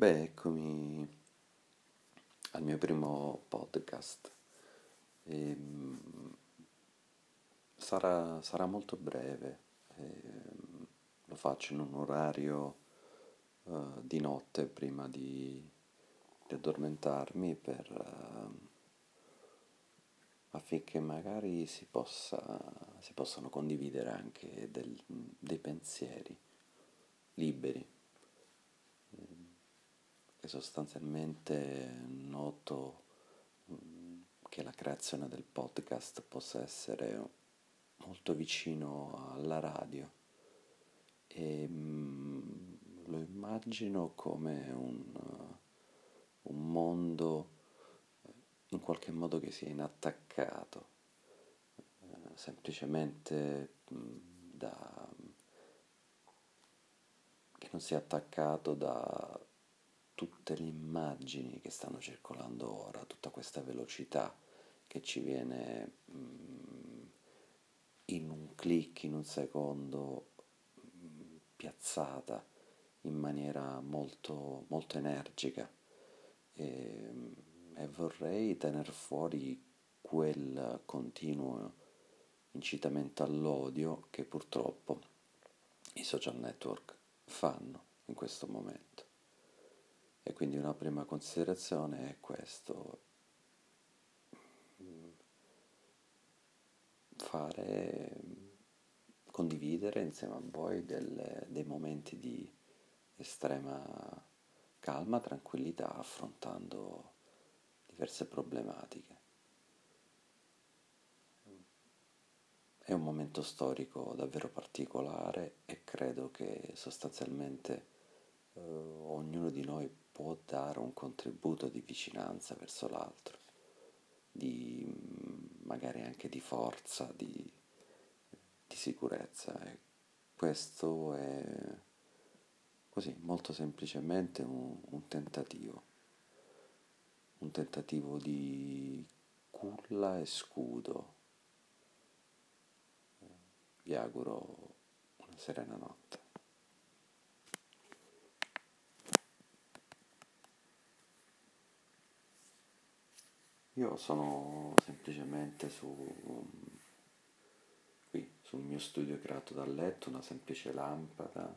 Beh, eccomi al mio primo podcast. E, mm, sarà, sarà, molto breve, e, mm, lo faccio in un orario uh, di notte prima di, di addormentarmi per, uh, affinché magari si, possa, si possano condividere anche del, dei pensieri liberi sostanzialmente noto mm, che la creazione del podcast possa essere molto vicino alla radio. E mm, lo immagino come un, un mondo eh, in qualche modo che sia inattaccato, eh, semplicemente mm, da, che non sia attaccato da tutte le immagini che stanno circolando ora, tutta questa velocità che ci viene mm, in un clic, in un secondo, mm, piazzata in maniera molto, molto energica e, e vorrei tenere fuori quel continuo incitamento all'odio che purtroppo i social network fanno in questo momento. E quindi una prima considerazione è questo, fare, condividere insieme a voi delle, dei momenti di estrema calma, tranquillità, affrontando diverse problematiche. È un momento storico davvero particolare e credo che sostanzialmente eh, ognuno di noi può dare un contributo di vicinanza verso l'altro, di magari anche di forza, di, di sicurezza. E questo è così, molto semplicemente un, un tentativo, un tentativo di culla e scudo. Vi auguro una serena notte. Io sono semplicemente su, qui, sul mio studio creato dal letto, una semplice lampada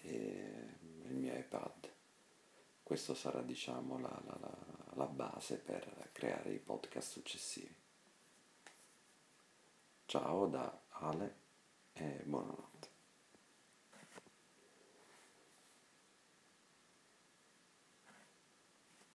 e il mio iPad. Questo sarà diciamo la, la, la, la base per creare i podcast successivi. Ciao da Ale e buonanotte.